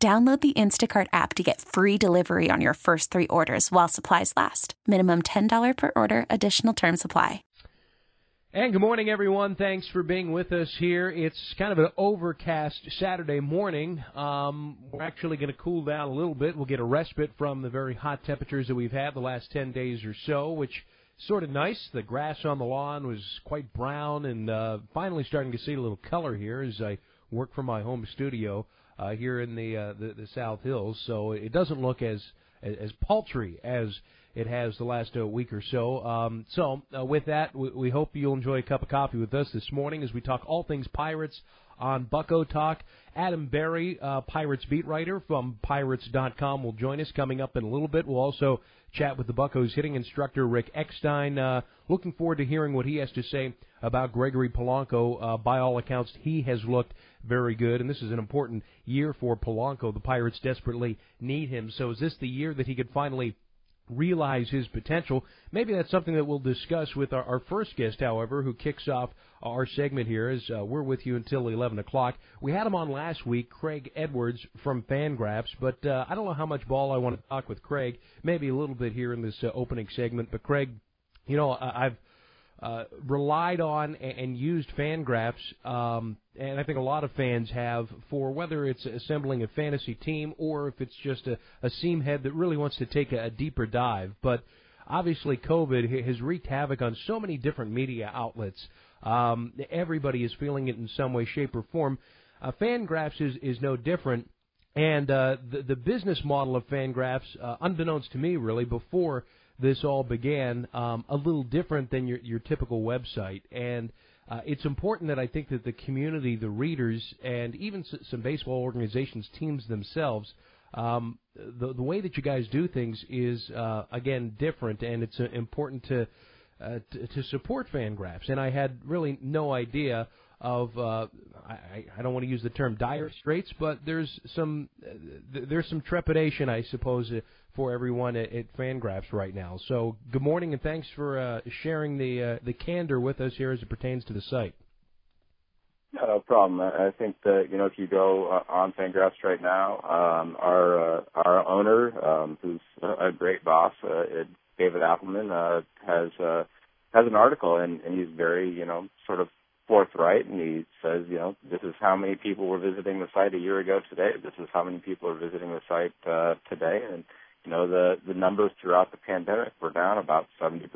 Download the Instacart app to get free delivery on your first three orders while supplies last. Minimum $10 per order, additional term supply. And good morning, everyone. Thanks for being with us here. It's kind of an overcast Saturday morning. Um, we're actually going to cool down a little bit. We'll get a respite from the very hot temperatures that we've had the last 10 days or so, which sort of nice. The grass on the lawn was quite brown and uh, finally starting to see a little color here as I work from my home studio uh, here in the, uh, the the South Hills, so it doesn't look as as paltry as it has the last uh, week or so. Um, so uh, with that, we, we hope you'll enjoy a cup of coffee with us this morning as we talk all things Pirates on Bucco Talk. Adam Berry, uh, Pirates beat writer from Pirates.com, will join us coming up in a little bit. We'll also chat with the Buccos hitting instructor Rick Eckstein. Uh, looking forward to hearing what he has to say about Gregory Polanco. Uh, by all accounts, he has looked very good, and this is an important year for Polanco. The Pirates desperately need him. So is this the year that he could finally realize his potential? Maybe that's something that we'll discuss with our, our first guest, however, who kicks off our segment here as uh, we're with you until 11 o'clock. We had him on last week, Craig Edwards from Fangraphs, but uh, I don't know how much ball I want to talk with Craig. Maybe a little bit here in this uh, opening segment, but Craig, you know, I've uh, relied on and used Fangraphs, um, and I think a lot of fans have for whether it's assembling a fantasy team or if it's just a, a seam head that really wants to take a, a deeper dive. But obviously, COVID has wreaked havoc on so many different media outlets. Um, everybody is feeling it in some way, shape, or form. Uh, Fangraphs is is no different. And uh, the, the business model of Fangraphs, uh, unbeknownst to me, really, before this all began um, a little different than your, your typical website. And uh, it's important that I think that the community, the readers, and even s- some baseball organizations, teams themselves, um, the, the way that you guys do things is, uh, again, different, and it's uh, important to, uh, to, to support Fangraphs. And I had really no idea of uh, I, I don't want to use the term dire straits, but there's some uh, there's some trepidation, I suppose, uh, for everyone at, at Fangraphs right now. So good morning and thanks for uh, sharing the uh, the candor with us here as it pertains to the site. No problem. I think that you know if you go uh, on Fangraphs right now, um, our uh, our owner, um, who's a great boss, uh, David Appelman, uh, has uh, has an article and, and he's very you know sort of forthright and he says, you know, this is how many people were visiting the site a year ago today. This is how many people are visiting the site uh, today. And, you know, the, the numbers throughout the pandemic were down about 70%.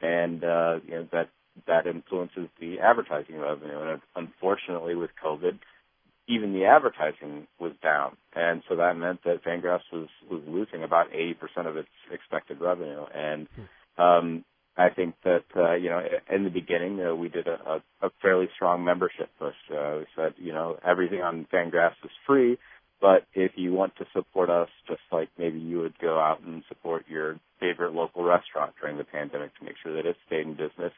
And, uh, you know, that, that influences the advertising revenue. And unfortunately with COVID, even the advertising was down. And so that meant that Fangraphs was, was losing about 80% of its expected revenue. And, um, I think that uh, you know in the beginning uh, we did a, a, a fairly strong membership push. Uh, we said you know everything on Fangraphs is free, but if you want to support us, just like maybe you would go out and support your favorite local restaurant during the pandemic to make sure that it stayed in business,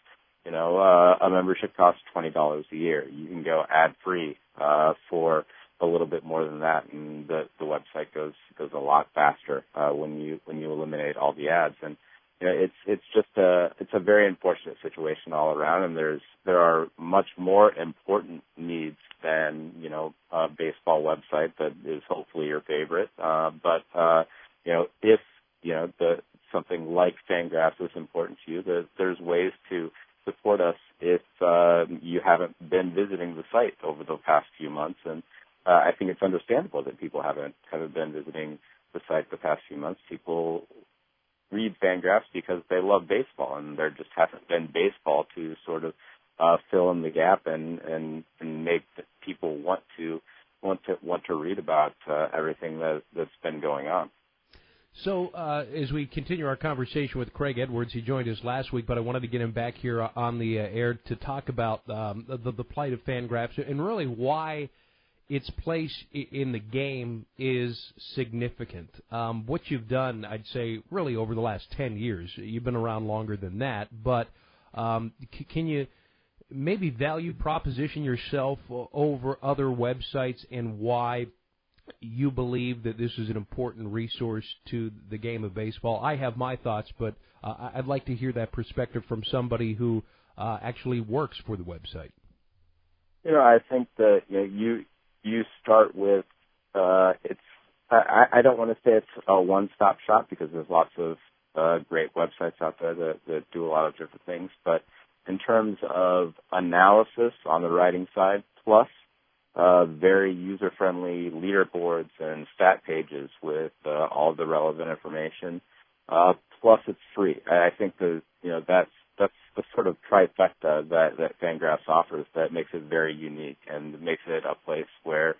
you know uh, a membership costs twenty dollars a year. You can go ad free uh, for a little bit more than that, and the the website goes goes a lot faster uh, when you when you eliminate all the ads and you know, it's it's just a it's a very unfortunate situation all around, and there's there are much more important needs than you know a baseball website that is hopefully your favorite. Uh, but uh, you know, if you know the something like Fangraphs is important to you, there, there's ways to support us if uh, you haven't been visiting the site over the past few months, and uh, I think it's understandable that people haven't haven't been visiting the site the past few months. People read Fangraphs because they love baseball, and there just hasn't been baseball to sort of uh, fill in the gap and and and make people want to want to want to read about uh, everything that that's been going on. So, uh, as we continue our conversation with Craig Edwards, he joined us last week, but I wanted to get him back here on the uh, air to talk about um, the, the plight of Fangraphs and really why its place in the game is significant. Um, what you've done, I'd say, really over the last 10 years, you've been around longer than that, but um, c- can you maybe value proposition yourself over other websites and why you believe that this is an important resource to the game of baseball? I have my thoughts, but uh, I'd like to hear that perspective from somebody who uh, actually works for the website. You know, I think that you know, you you start with uh, it's. I, I don't want to say it's a one-stop shop because there's lots of uh, great websites out there that, that do a lot of different things. But in terms of analysis on the writing side, plus uh, very user-friendly leaderboards and stat pages with uh, all the relevant information. Uh, plus, it's free. I think the you know that's that's the sort of trifecta that that Fangraphs offers that makes it very unique and makes it a place where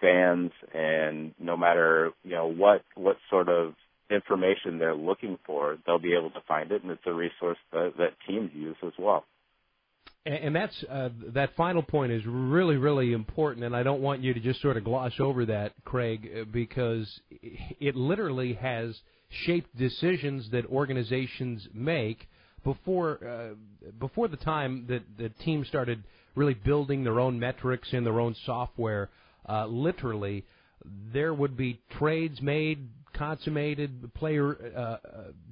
fans and no matter you know what what sort of information they're looking for, they'll be able to find it, and it's a resource that, that teams use as well. And that's uh, that final point is really, really important, and I don't want you to just sort of gloss over that, Craig, uh, because it literally has shaped decisions that organizations make before uh, before the time that the team started really building their own metrics and their own software. Uh, literally, there would be trades made, consummated, player uh, uh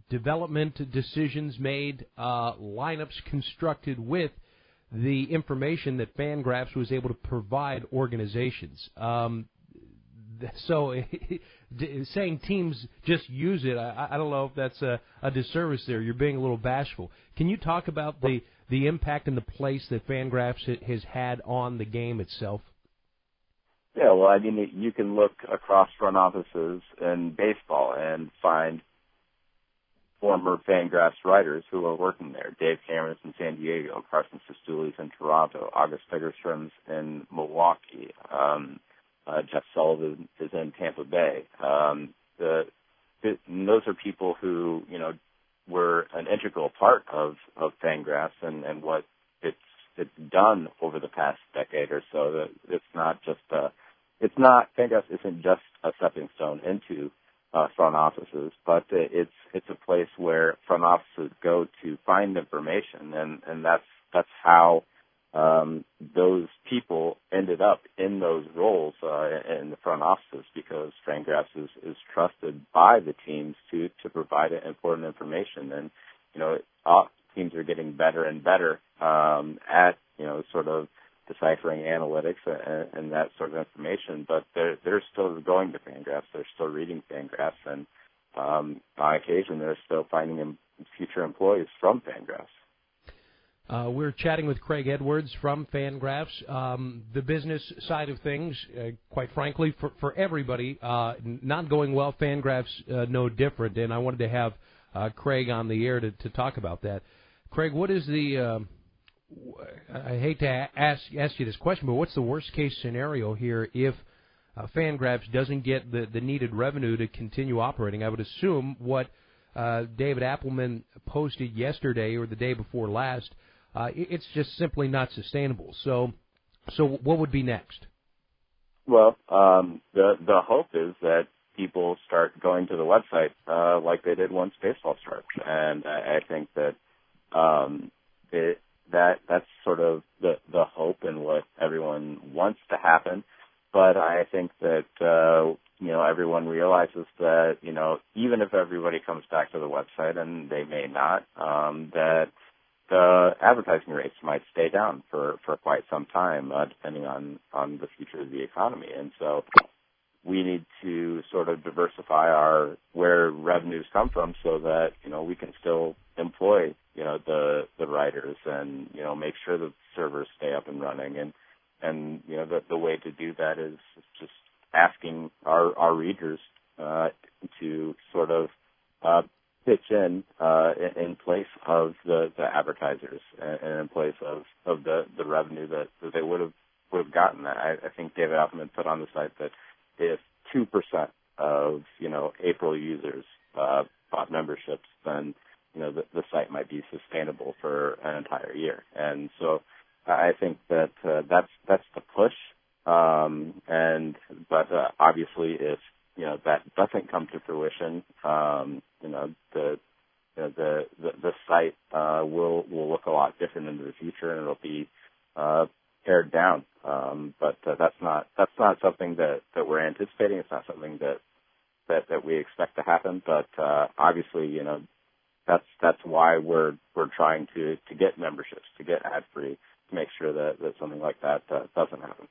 development decisions made, uh, lineups constructed with the information that Fangraphs was able to provide organizations. Um, so saying teams just use it, I, I don't know if that's a, a disservice there. You're being a little bashful. Can you talk about the the impact and the place that Fangraphs has had on the game itself? Yeah, well, I mean, you can look across front offices in baseball and find former Fangraphs writers who are working there. Dave Cameron's in San Diego, Carson Cistulli's in Toronto, August Fagerstrom's in Milwaukee, um, uh, Jeff Sullivan is in Tampa Bay. Um, the, the, those are people who, you know, were an integral part of, of Fangraphs and, and what it's, it's done over the past decade or so. That it's not just a, it's not, Fangraphs isn't just a stepping stone into uh, front offices, but it's it's a place where front offices go to find information, and and that's that's how um, those people ended up in those roles uh, in the front offices because Fangraphs is, is trusted by the teams to to provide important information, and you know all, teams are getting better and better um, at you know sort of deciphering analytics and, and that sort of information, but they're they're still going to Fangraphs. They're still reading Fangraphs, and um, on occasion they're still finding future employees from Fangraphs. Uh, we're chatting with Craig Edwards from Fangraphs. Um, the business side of things, uh, quite frankly, for, for everybody, uh, not going well. Fangraphs uh, no different, and I wanted to have uh, Craig on the air to, to talk about that. Craig, what is the um, I hate to ask ask you this question, but what's the worst case scenario here if uh, Fangraphs doesn't get the the needed revenue to continue operating? I would assume what uh, David Appelman posted yesterday or the day before last, uh, it's just simply not sustainable. So, so what would be next? Well, um, the the hope is that people start going to the website uh, like they did once baseball starts, and I, I think that um, it that that's sort of the the hope and what everyone wants to happen. But I think that uh, you know everyone realizes that you know even if everybody comes back to the website and they may not, um, that the advertising rates might stay down for for quite some time, uh, depending on on the future of the economy. And so we need to sort of diversify our where revenues come from so that you know we can still employ you know the the writers and you know make sure the servers stay up and running and and you know the the way to do that is just asking our our readers uh, to sort of uh, pitch in uh, in place of the the advertisers and in place of of the the revenue that, that they would have would have gotten. I, I think David Appelman put on the site that if two percent of you know April users uh, bought memberships, then you know the, the site might be sustainable for an entire year. And so I think that uh, that's that's the push. Um, and but obviously, if you know that doesn't come to fruition, um, you know the know, the, the the site uh, will will look a lot different into the future, and it'll be uh, pared down. Um, but uh, that's not that's not something that that we're anticipating. It's not something that that that we expect to happen. But uh, obviously, you know, that's that's why we're we're trying to to get memberships to get ad free to make sure that that something like that uh, doesn't happen.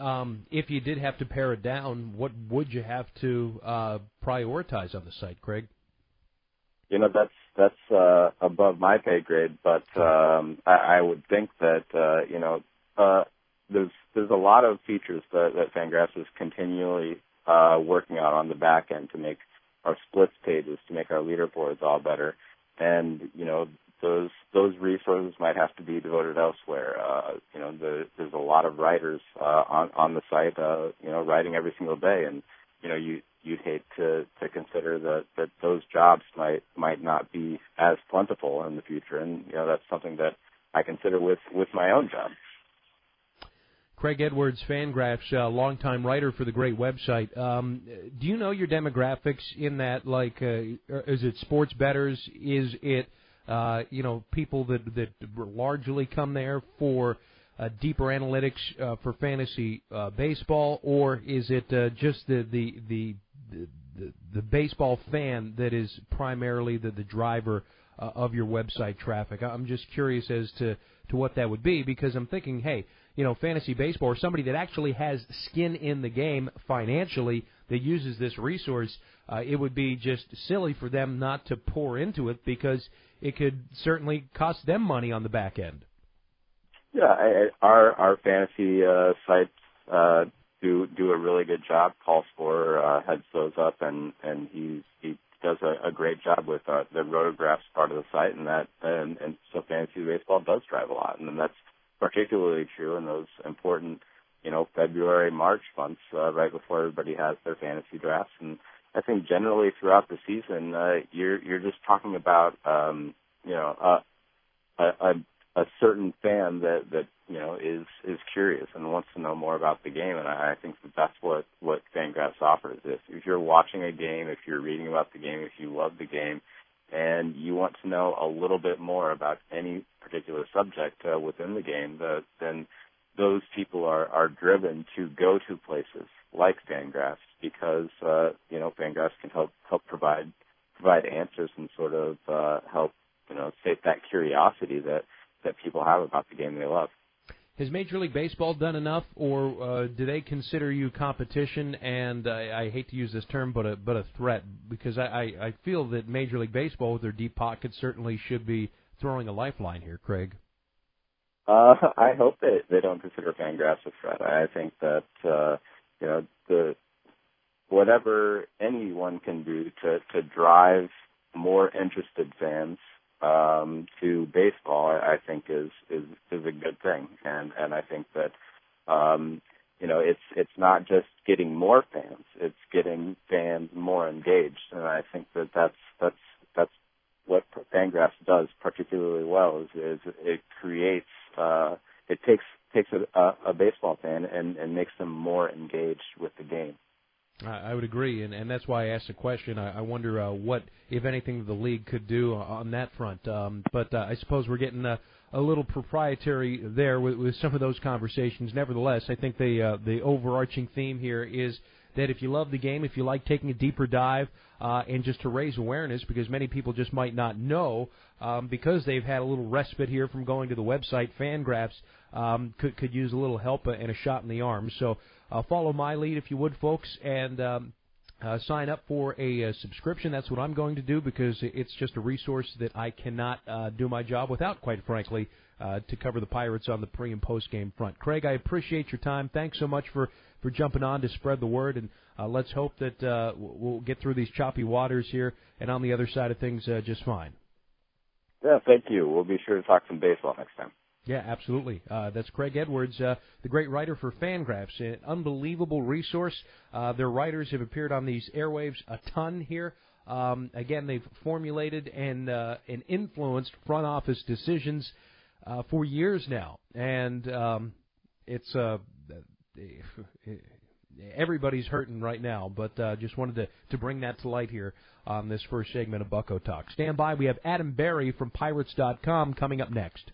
Um, if you did have to pare it down, what would you have to uh, prioritize on the site, Craig? You know, that's that's uh, above my pay grade, but um, I, I would think that uh, you know uh, there's there's a lot of features that, that Fangraphs is continually uh, working on on the back end to make our splits pages, to make our leaderboards all better, and you know those those resources might have to be devoted elsewhere. Uh, you know, the, there's a lot of writers uh, on on the site, uh, you know, writing every single day, and you know, you you'd hate to to consider that that those jobs might might not be as plentiful in the future, and you know, that's something that I consider with with my own job. Craig Edwards, Fangraphs, uh, longtime writer for the great website. Um, do you know your demographics in that? Like, uh, is it sports betters? Is it uh, you know, people that that largely come there for uh, deeper analytics uh, for fantasy uh, baseball, or is it uh, just the the, the the the baseball fan that is primarily the the driver uh, of your website traffic? I'm just curious as to to what that would be because I'm thinking, hey, you know, fantasy baseball or somebody that actually has skin in the game financially that uses this resource, uh, it would be just silly for them not to pour into it because it could certainly cost them money on the back end. Yeah, I, our our fantasy uh, sites uh, do do a really good job. Paul Sporer uh, heads those up, and and he he does a, a great job with uh, the rotographs part of the site, and that and, and so fantasy baseball does drive a lot, and that's particularly true in those important you know February March months uh, right before everybody has their fantasy drafts and I think generally throughout the season, uh, you're you're just talking about um, you know a, a a certain fan that that you know is is curious and wants to know more about the game, and I, I think that that's what what Fangraphs offers. If if you're watching a game, if you're reading about the game, if you love the game, and you want to know a little bit more about any particular subject uh, within the game, the, then those people are are driven to go to places like Fangraphs because uh, you know Fangraphs can help help provide provide answers and sort of uh, help you know sate that curiosity that that people have about the game they love. Has Major League Baseball done enough, or uh, do they consider you competition? And I, I hate to use this term, but a but a threat because I, I, I feel that Major League Baseball, with their deep pockets, certainly should be throwing a lifeline here, Craig. Uh, I hope they they don't consider Fangraphs a threat. I think that uh, you know the whatever anyone can do to to drive more interested fans um, to baseball, I think is is is a good thing, and and I think that um, you know it's it's not just getting more fans; it's getting fans more engaged, and I think that that's that's that's what Fangraphs does particularly well is is it creates uh, it takes takes a, a, a baseball fan and, and makes them more engaged with the game. I I would agree, and, and that's why I asked the question. I, I wonder uh, what, if anything, the league could do on that front. Um, but uh, I suppose we're getting a, a little proprietary there with, with some of those conversations. Nevertheless, I think the uh, the overarching theme here is that if you love the game, if you like taking a deeper dive, uh, and just to raise awareness, because many people just might not know, um, because they've had a little respite here from going to the website, Fangraphs um, could could use a little help and a shot in the arm. So uh, follow my lead if you would, folks, and. Um, uh, sign up for a, a, subscription. That's what I'm going to do because it's just a resource that I cannot uh, do my job without, quite frankly, uh, to cover the Pirates on the pre and post game front. Craig, I appreciate your time. Thanks so much for, for jumping on to spread the word, and uh, let's hope that uh, we'll get through these choppy waters here and on the other side of things uh, just fine. Yeah, thank you. We'll be sure to talk some baseball next time. Yeah, absolutely. Uh, that's Craig Edwards, uh, the great writer for Fangraphs, an unbelievable resource. Uh, their writers have appeared on these airwaves a ton here. Um, again, they've formulated and uh, and influenced front office decisions uh, for years now, and um, it's uh, everybody's hurting right now, but uh, just wanted to, to bring that to light here on this first segment of Bucco Talk. Stand by. We have Adam Berry from Pirates.com coming up next.